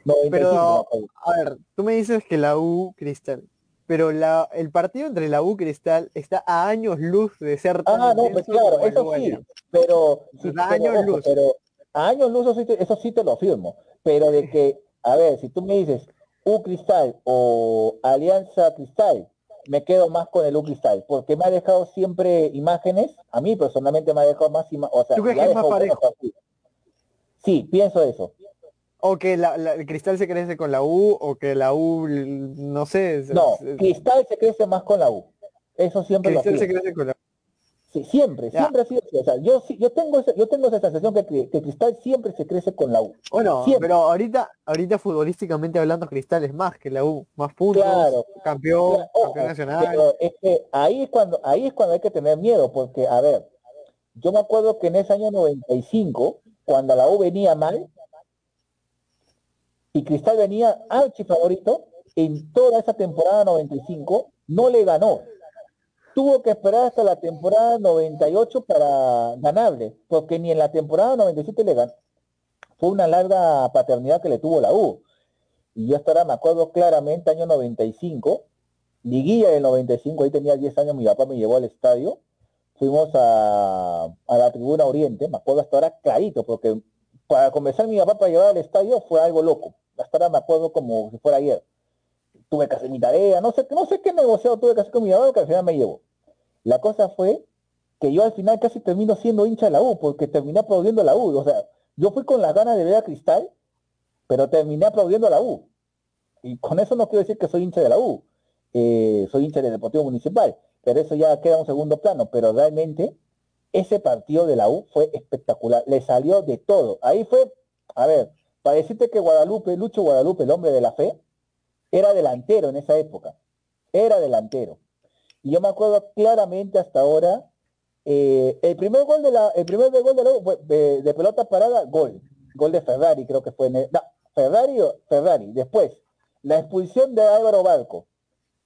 95 Pero, a ver, tú me dices que la U Cristal, pero la, el partido entre la U Cristal está a años luz de ser tan Ah, no, pues claro, eso sí, pero, sí, Da pero, años luz. pero a años luz eso sí, te, eso sí te lo firmo, pero de que, a ver, si tú me dices U Cristal o Alianza Cristal, me quedo más con el U Cristal, porque me ha dejado siempre imágenes, a mí personalmente me ha dejado más imágenes, o sea, ¿Tú crees me ha que es más parejo? partidos. Sí, pienso eso. O que la, la- el Cristal se crece con la U, o que la U, no sé, se- No, se- Cristal se crece más con la U, eso siempre lo Cristal se firmo. crece con la U. Sí, siempre, siempre ha sido así. O sea, yo, yo, tengo esa, yo tengo esa sensación que, que, Cristal siempre se crece con la U. Bueno, pero ahorita, ahorita futbolísticamente hablando, Cristal es más que la U, más puntos, campeón, campeón nacional. ahí es cuando, ahí es cuando hay que tener miedo, porque, a ver, yo me acuerdo que en ese año 95, cuando la U venía mal, y Cristal venía archi favorito, en toda esa temporada 95, no le ganó tuvo que esperar hasta la temporada 98 para ganarle, porque ni en la temporada 97 le ganó. Fue una larga paternidad que le tuvo la U. Y yo hasta ahora me acuerdo claramente, año 95, liguilla del 95, ahí tenía 10 años, mi papá me llevó al estadio, fuimos a, a la tribuna oriente, me acuerdo hasta ahora clarito, porque para comenzar mi papá para llevar al estadio fue algo loco. Hasta ahora me acuerdo como si fuera ayer tuve que hacer mi tarea, no sé, no sé qué negociado tuve que hacer con mi abogado que al final me llevó. La cosa fue que yo al final casi termino siendo hincha de la U, porque terminé aplaudiendo la U. O sea, yo fui con las ganas de ver a Cristal, pero terminé aplaudiendo la U. Y con eso no quiero decir que soy hincha de la U. Eh, soy hincha del Deportivo Municipal, pero eso ya queda en un segundo plano. Pero realmente ese partido de la U fue espectacular. Le salió de todo. Ahí fue, a ver, para decirte que Guadalupe, Lucho Guadalupe, el hombre de la fe, era delantero en esa época, era delantero. Y yo me acuerdo claramente hasta ahora, eh, el primer gol de la, el primer gol de, de, pelota parada, gol, gol de Ferrari, creo que fue, no, Ferrari Ferrari, después, la expulsión de Álvaro Barco,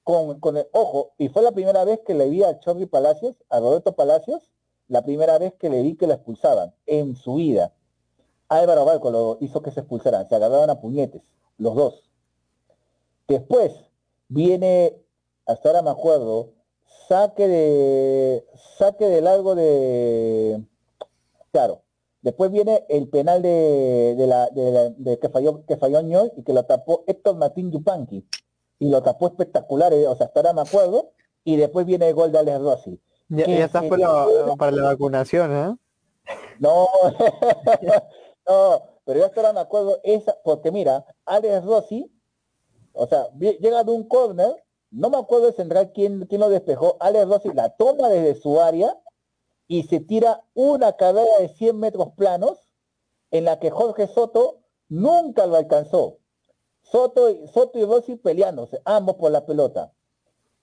con, con el ojo, y fue la primera vez que le vi a Chorri Palacios, a Roberto Palacios, la primera vez que le vi que lo expulsaban en su vida. Álvaro Barco lo hizo que se expulsaran, se agarraban a puñetes, los dos. Después viene, hasta ahora me acuerdo, saque de saque de largo de claro. Después viene el penal de, de la, de, que falló que falló Ñol y que lo tapó Héctor Martín Yupanqui y lo tapó espectacular, eh, o sea, hasta ahora me acuerdo, y después viene el gol de Alex Rossi. Ya, ya estás para la vacunación, ¿eh? No, *laughs* no, pero yo hasta ahora me acuerdo esa, porque mira, Alex Rossi o sea, llega de un corner, no me acuerdo de central quién, quién lo despejó, Alex Rossi la toma desde su área y se tira una carrera de 100 metros planos en la que Jorge Soto nunca lo alcanzó. Soto, Soto y Rossi peleándose, ambos por la pelota.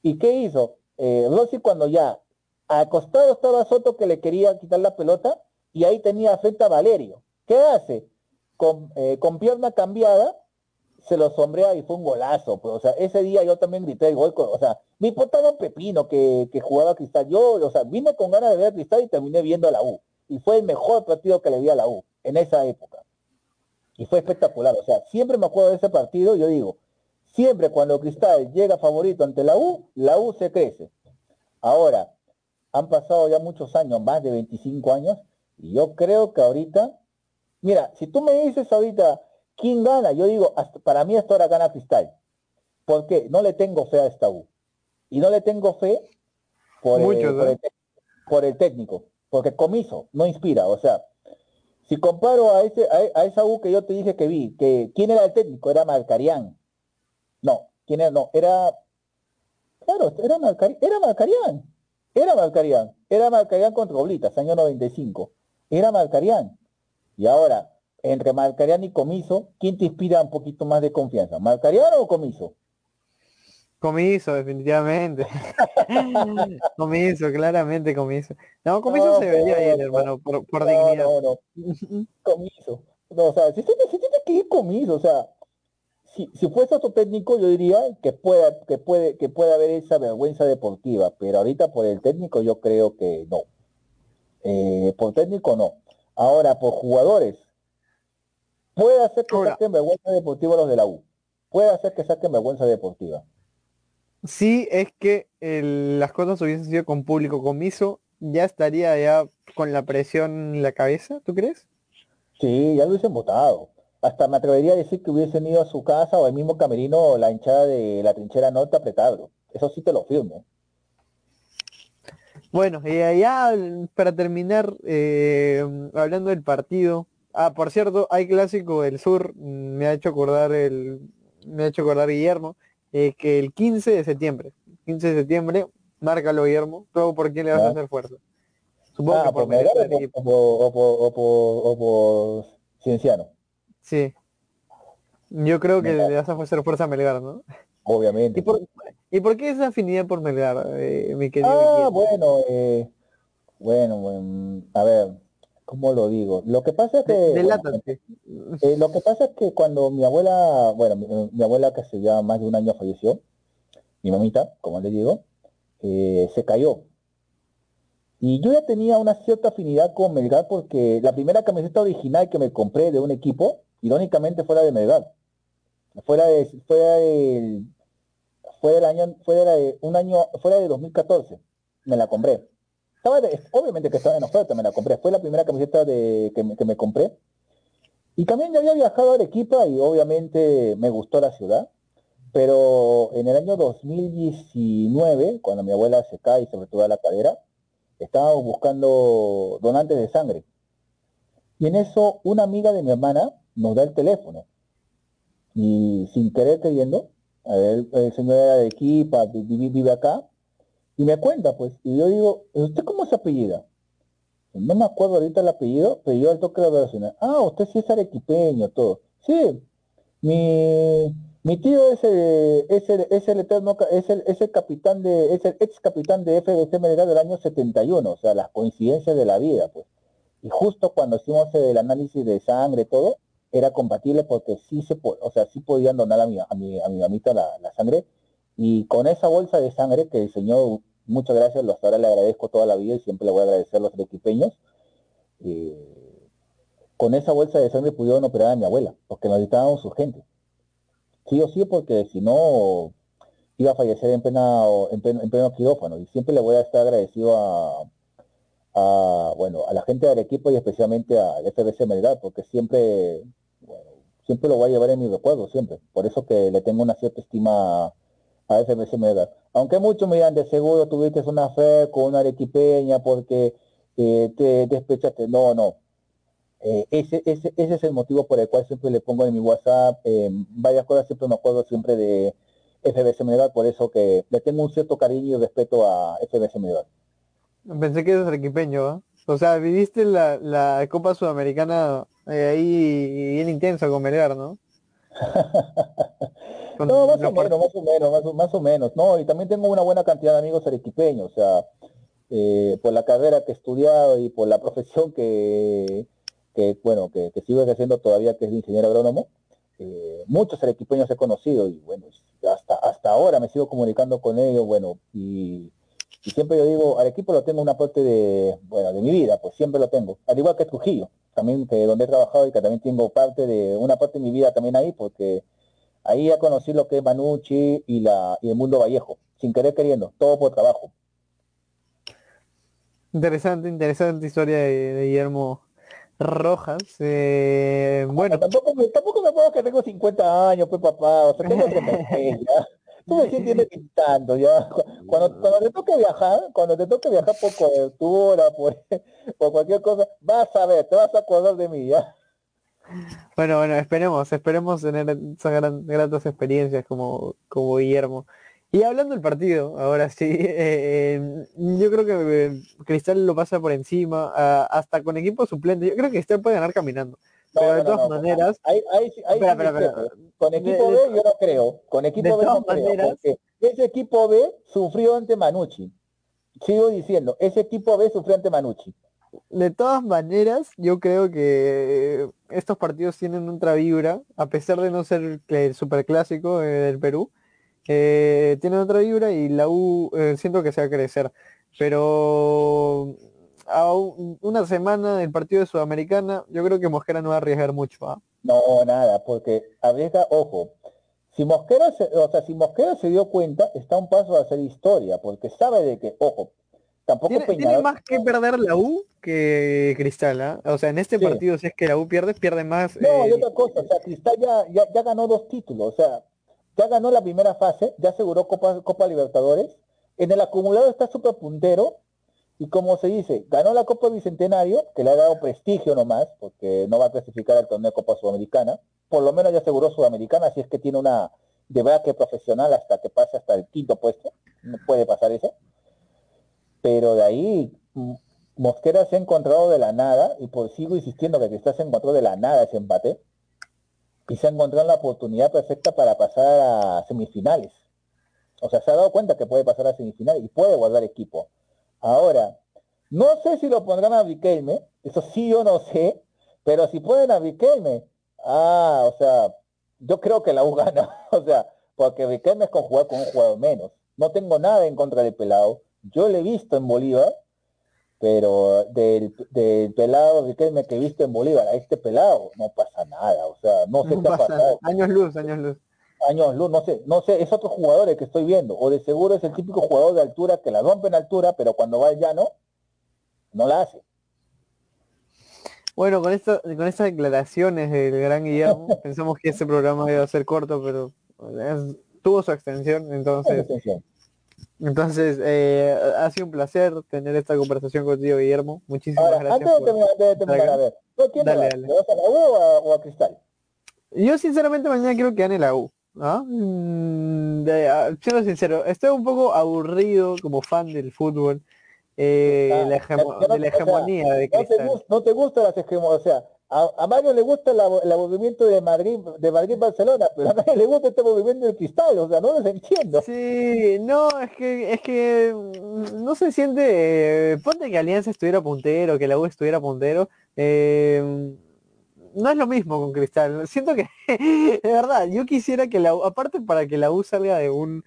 ¿Y qué hizo? Eh, Rossi cuando ya acostado estaba Soto que le quería quitar la pelota y ahí tenía frente a Valerio. ¿Qué hace? Con, eh, con pierna cambiada, se lo sombrea y fue un golazo. Pues, o sea, ese día yo también grité el gol, o sea, me importaba Pepino que, que jugaba Cristal. Yo, o sea, vine con ganas de ver a Cristal y terminé viendo a la U. Y fue el mejor partido que le vi a la U en esa época. Y fue espectacular. O sea, siempre me acuerdo de ese partido, yo digo, siempre cuando Cristal llega favorito ante la U, la U se crece. Ahora, han pasado ya muchos años, más de 25 años, y yo creo que ahorita, mira, si tú me dices ahorita, ¿Quién gana? Yo digo, hasta, para mí hasta ahora gana Cristal. ¿Por qué? No le tengo fe a esta U. Y no le tengo fe por, el, por, el, técnico, porque Comiso no inspira. O sea, si comparo a, ese, a, esa U que yo te dije que vi, que ¿quién era el técnico? Era Marcarián. No, ¿quién era? No, era... Claro, era, Marcarián. Era Marcarián. Era Marcarián. Era Marcarián contra Oblitas, año 95. Era Marcarián. Y ahora, entre Marcariano y Comiso, ¿quién te inspira un poquito más de confianza? ¿Marcariano o Comiso? Comiso, definitivamente. *laughs* comiso, claramente comiso. No, comiso se veía bien, hermano, por, por dignidad. No, no, comiso. No, o sea, si tiene, si tiene que ir comiso, o sea, si, si fuese otro técnico, yo diría que pueda, que puede, que pueda haber esa vergüenza deportiva, pero ahorita por el técnico yo creo que no. Eh, por técnico no. Ahora, por jugadores, Puede hacer que saquen vergüenza deportiva los de la U. Puede hacer que saquen vergüenza deportiva. Si es que las cosas hubiesen sido con público comiso, ya estaría ya con la presión en la cabeza, ¿tú crees? Sí, ya lo hubiesen votado. Hasta me atrevería a decir que hubiesen ido a su casa o al mismo camerino o la hinchada de la trinchera norte apretado. Eso sí te lo firmo. Bueno, y allá para terminar, eh, hablando del partido, Ah, por cierto, hay clásico del sur, me ha hecho acordar el, me ha hecho acordar Guillermo, eh, que el 15 de septiembre, 15 de septiembre, márcalo Guillermo, todo por quién le vas a hacer fuerza. Supongo ah, que por por Melgar o o por, o por, o por Cienciano, Sí. Yo creo que Melgar, le vas a hacer fuerza a Melgar, ¿no? obviamente. ¿Y por, ¿Y por qué esa afinidad por Melgar, eh, mi querido Ah, Guillermo? bueno, eh, bueno, bueno, a ver, ¿cómo lo digo? Lo que pasa es De- que, bueno, delátate. eh, lo que pasa es que cuando mi abuela, bueno, mi, mi abuela que hace ya más de un año falleció, mi mamita, como le digo, eh, se cayó. Y yo ya tenía una cierta afinidad con Melgar porque la primera camiseta original que me compré de un equipo, irónicamente fue la de Melgar. Fue la de, fue la del, fue del año, fue de un año, fue la de 2014. Me la compré. Estaba de- obviamente que estaba en oferta, me la compré. Fue la primera camiseta de, que, me, compré. Y también ya había viajado a Arequipa y obviamente me gustó la ciudad. Pero en el año 2019, cuando mi abuela se cae y se fractura la cadera, estábamos buscando donantes de sangre. Y en eso una amiga de mi hermana nos da el teléfono. Y sin querer queriendo, ver, el señor era de Arequipa, vi- vi- vive acá, y me cuenta, pues, y yo digo, ¿usted cómo se apellida? No me acuerdo ahorita el apellido, pero yo al toque lo relacioné. Ah, usted sí es arequipeño, todo. Sí, mi, mi tío es el, es el, es el eterno, es el, capitán de, es el ex capitán de FBC Melgar del año 71, o sea, las coincidencias de la vida, pues. Y justo cuando hicimos el análisis de sangre, todo, era compatible porque sí se, o sea, sí podían donar a mi, a mi, a mi mamita la sangre. Y con esa bolsa de sangre que el señor, muchas gracias, hasta ahora le agradezco toda la vida y siempre le voy a agradecer a los arequipeños. eh, con esa bolsa de sangre pudieron operar a mi abuela, porque necesitábamos urgente. Sí o sí, porque si no iba a fallecer en en pleno, en pleno quirófano. Y siempre le voy a estar agradecido a, a, bueno, a la gente del equipo y especialmente al FBC Melgar, porque siempre, bueno, siempre lo voy a llevar en mi recuerdo, siempre. Por eso que le tengo una cierta estima a FBC Melgar. Aunque muchos me dirán, de seguro tuviste una fe con una arequipeña porque eh, te despechaste. No, no. Eh, ese, ese, ese es el motivo por el cual siempre le pongo en mi WhatsApp eh, varias cosas, siempre me acuerdo siempre de FBC Melgar, por eso que le tengo un cierto cariño y respeto a FBC Melgar. Pensé que eres arequipeño, ¿ah? O sea, viviste la, la Copa Sudamericana eh, ahí bien intensa con Melgar, ¿no? *laughs* Con No, más o menos, más o menos, más o, más o menos. No, y también tengo una buena cantidad de amigos arequipeños, o sea, eh, por la carrera que he estudiado y por la profesión que, que bueno, que, que sigo ejerciendo todavía, que es de ingeniero agrónomo, eh, muchos arequipeños he conocido y bueno, hasta, hasta ahora me sigo comunicando con ellos, bueno, y, y siempre yo digo, Arequipa lo tengo una parte de, bueno, de mi vida, pues siempre lo tengo, al igual que Trujillo, también que donde he trabajado y que también tengo parte de, una parte de mi vida también ahí, porque ahí ya conocí lo que es Manucci y, la, y el mundo Vallejo, sin querer queriendo, todo por trabajo. Interesante, interesante historia de, de Guillermo Rojas. Eh, bueno, Tampoco me, tampoco me puedo que tengo 50 años, pues papá, o sea, tengo *laughs* 36 ya. Tú me entiendes tanto ya. Cuando, cuando te toque viajar, cuando te toque viajar por cobertura, por, por cualquier cosa, vas a ver, te vas a acordar de mí ya. Bueno, bueno, esperemos, esperemos tener esas gran- gratas experiencias como, como Guillermo. Y hablando del partido, ahora sí, *laughs* eh, yo creo que eh, Cristal lo pasa por encima, ah, hasta con equipo suplente. Yo creo que Cristal puede ganar caminando. No, Pero de no, no, todas no, maneras, Espera, espera, espera. Con equipo De- B yo no creo, con equipo de B no todas creo, maneras- ese equipo B sufrió ante Manucci. Sigo diciendo, ese equipo B sufrió ante Manucci. De todas maneras, yo creo que eh, estos partidos tienen otra vibra, a pesar de no ser el, superclásico eh, del Perú, eh, tienen otra vibra y la U eh, siento que se va a crecer. Pero a un- una semana del partido de Sudamericana, yo creo que Mosquera no va a arriesgar mucho. ¿ah? No, nada, porque arriesga, ojo, si Mosquera se, o sea, si Mosquera se dio cuenta, está a un paso de hacer historia, porque sabe de que, ojo, tampoco Tiene, tiene más que perder la U que Cristal. ¿ah? O sea, en este Sí. partido, si es que la U pierde, pierde más. no, y eh, otra cosa, o sea, Cristal ya, ya, ya ganó dos títulos, o sea, ya ganó la primera fase, ya aseguró Copa, Copa Libertadores, en el acumulado está súper puntero, y como se dice, ganó la Copa Bicentenario, que le ha dado prestigio nomás, porque no va a clasificar al torneo de Copa Sudamericana, por lo menos ya aseguró Sudamericana, así es que tiene una de verdad que profesional hasta que pase hasta el quinto puesto, no puede pasar eso, pero de ahí Mosquera se ha encontrado de la nada, y por sigo insistiendo que Cristal se encontró de la nada ese empate, y se ha encontrado la oportunidad perfecta para pasar a semifinales. O sea, se ha dado cuenta que puede pasar a semifinales y puede guardar equipo. Ahora, no sé si lo pondrán a Riquelme, eso sí yo no sé, pero si pueden a Riquelme, ah, o sea, yo creo que la U *laughs* gana, o sea, porque Riquelme es con jugar con un jugador menos. No tengo nada en contra del pelado. Yo le he visto en Bolívar, pero del, del pelado Riquelme que he visto en Bolívar a este pelado no pasa nada, o sea, no sé qué ha pasado. Años luz, años luz. Años luz, no sé, no sé, es otro jugador el que estoy viendo, o de seguro es el típico jugador de altura que la rompe en altura, pero cuando va al llano, no la hace. Bueno, con esto, con estas declaraciones del gran Guillermo, *laughs* pensamos que este programa iba a ser corto, pero tuvo su extensión, entonces entonces, eh, ha sido un placer tener esta conversación contigo, Guillermo. Muchísimas gracias. Antes de terminar, de terminar a ver, ¿tú quién dale, dale. vas a la U o a, Cristal? Yo sinceramente mañana quiero que gane la U. ¿no? Mm, de, siendo sincero, estoy un poco aburrido como fan del fútbol. Eh, ah, la de la hegemonía de Cristal. No te, gusta, no te gustan las hegemonías, o sea, a, Mario le gusta el movimiento de Madrid, de Madrid Barcelona, pero a nadie le gusta este movimiento de cristal, o sea, no los entiendo. Sí, no, es que, es que mm, no se siente, ponte que Alianza estuviera puntero, que la U estuviera puntero, eh, no es lo mismo con Cristal. Siento que, *laughs* de verdad, yo quisiera que la U, aparte para que la U salga de un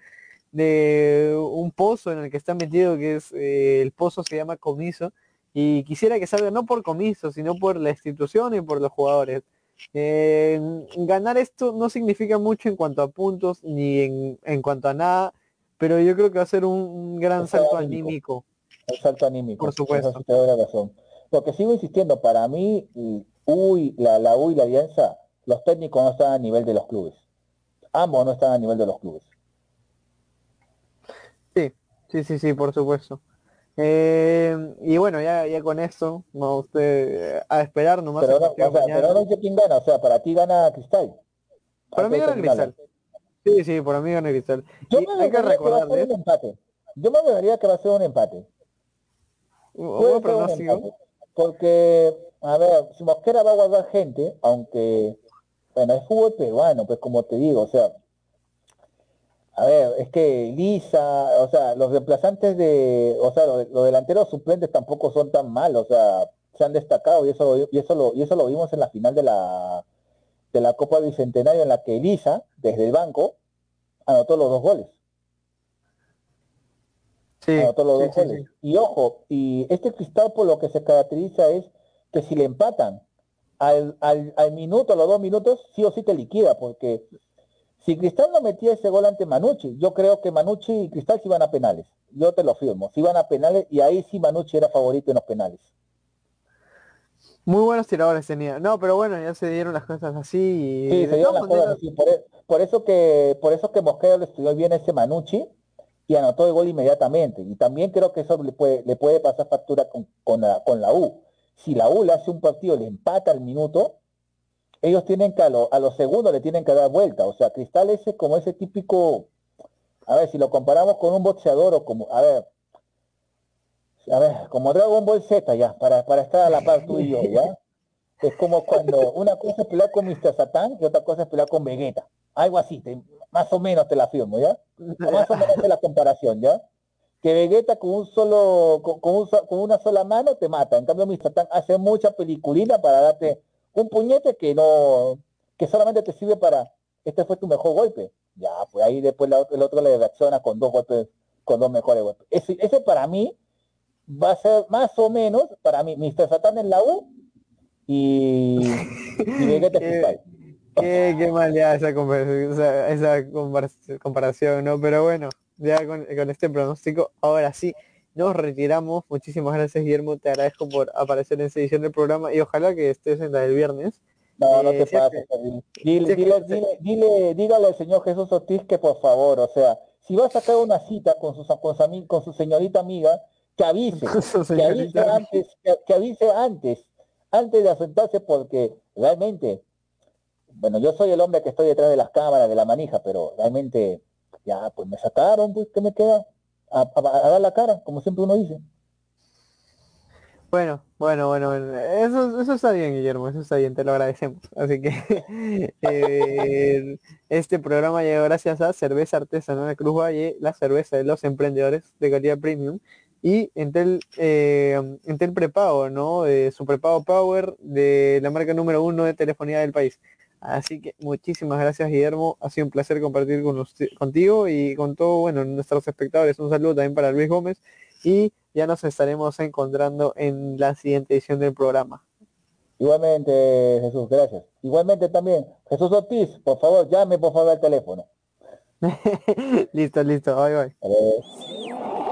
de un pozo en el que está metido, que es eh, el pozo se llama comiso, y quisiera que salga no por comiso, sino por la institución y por los jugadores. Eh, ganar esto no significa mucho en cuanto a puntos ni en, en cuanto a nada, pero yo creo que va a ser un, gran salto anímico. Un salto anímico. Por supuesto. razón. Lo que sigo insistiendo, para mí, uy, la, la U y la Alianza, los técnicos no están a nivel de los clubes. Ambos no están a nivel de los clubes. Sí, sí, sí, sí, por supuesto. Eh, y bueno, ya, ya con eso, vamos usted a esperar nomás. Pero, no, o sea, pero no sé quién gana, o sea, para ti gana Cristal. Para mí gana Cristal. Sí, sí, para mí gana Cristal. Yo me hay que recordar que un empate. Yo me debería que va a ser un empate. ¿Un pronóstico? Porque, a ver, si Mosquera va a guardar gente, aunque, bueno, es fútbol peruano, pues como te digo, o sea, a ver, es que Lisa, o sea, los reemplazantes de, o sea, los, delanteros suplentes tampoco son tan malos, o sea, se han destacado y eso, y eso lo, y eso lo vimos en la final de la de la Copa Bicentenario en la que Elisa, desde el banco, anotó los dos goles. Sí, anotó los dos goles. Y ojo, y este cristal por lo que se caracteriza es que si le empatan al, al, al minuto, a los dos minutos, sí o sí te liquida, porque si Cristal no metía ese gol ante Manucci, yo creo que Manucci y Cristal se iban a penales. Yo te lo firmo. Se iban a penales y ahí sí Manucci era favorito en los penales. Muy buenos tiradores tenía. No, pero bueno, ya se dieron las cosas así. Y sí, se dieron las cosas así. E, por, eso que por eso que Mosquera le estudió bien ese Manucci y anotó el gol inmediatamente. Y también creo que eso le puede, le puede pasar factura con, con, la, con la U. Si la U le hace un partido, le empata al minuto, ellos tienen que a, los segundos le tienen que dar vuelta. O sea, Cristal ese como ese típico, a ver, si lo comparamos con un boxeador o como, a ver, a ver, como Dragon Ball Z ya, para, para estar a la par tú y yo, ¿ya? Es como cuando una cosa es pelear con Mr. Satan y otra cosa es pelear con Vegeta. Algo así, más o menos te la firmo, ¿ya? Más o menos es la comparación, ¿ya? Que Vegeta con un solo, con, con una sola mano te mata. En cambio, Mr. Satan hace mucha peliculina para darte un puñete que no, que solamente te sirve para, este fue tu mejor golpe. Ya, pues ahí después el otro le reacciona con dos golpes, con dos mejores golpes. Ese, ese para mí va a ser más o menos, para mí, Mr. Satan en la U y, y *laughs* Vegeta qué, qué, qué, mal ya esa, esa, esa comparación, ¿no? Pero bueno, ya con, con este pronóstico, ahora sí, nos retiramos. Muchísimas gracias, Guillermo. Te agradezco por aparecer en esta edición del programa y ojalá que estés en la del viernes. No, no te eh, pases. Dile, dile, dígale al señor Jesús Ortiz que por favor, o sea, si va a sacar una cita con su, con, con su señorita amiga, que avise, *laughs* que avise antes, que, avise antes, antes de asentarse porque realmente, bueno, yo soy el hombre que estoy detrás de las cámaras, de la manija, pero realmente, ya, pues me sacaron, pues, ¿qué me queda? A, dar la cara, como siempre uno dice. Bueno, bueno, bueno, Eso, eso está bien, Guillermo, eso está bien, te lo agradecemos. Así que *laughs* eh, este programa llegó gracias a Cerveza Artesanal Cruz Valle, la cerveza de los emprendedores de calidad premium, y Entel, eh, Entel Prepago, ¿no? De su prepago Power, de la marca número uno de telefonía del país. Así que muchísimas gracias, Guillermo. Ha sido un placer compartir con contigo y con todos bueno, nuestros espectadores. Un saludo también para Luis Gómez y ya nos estaremos encontrando en la siguiente edición del programa. Igualmente, Jesús, gracias. Igualmente también, Jesús Ortiz, por favor, llame por favor al teléfono. *laughs* listo, listo, bye bye.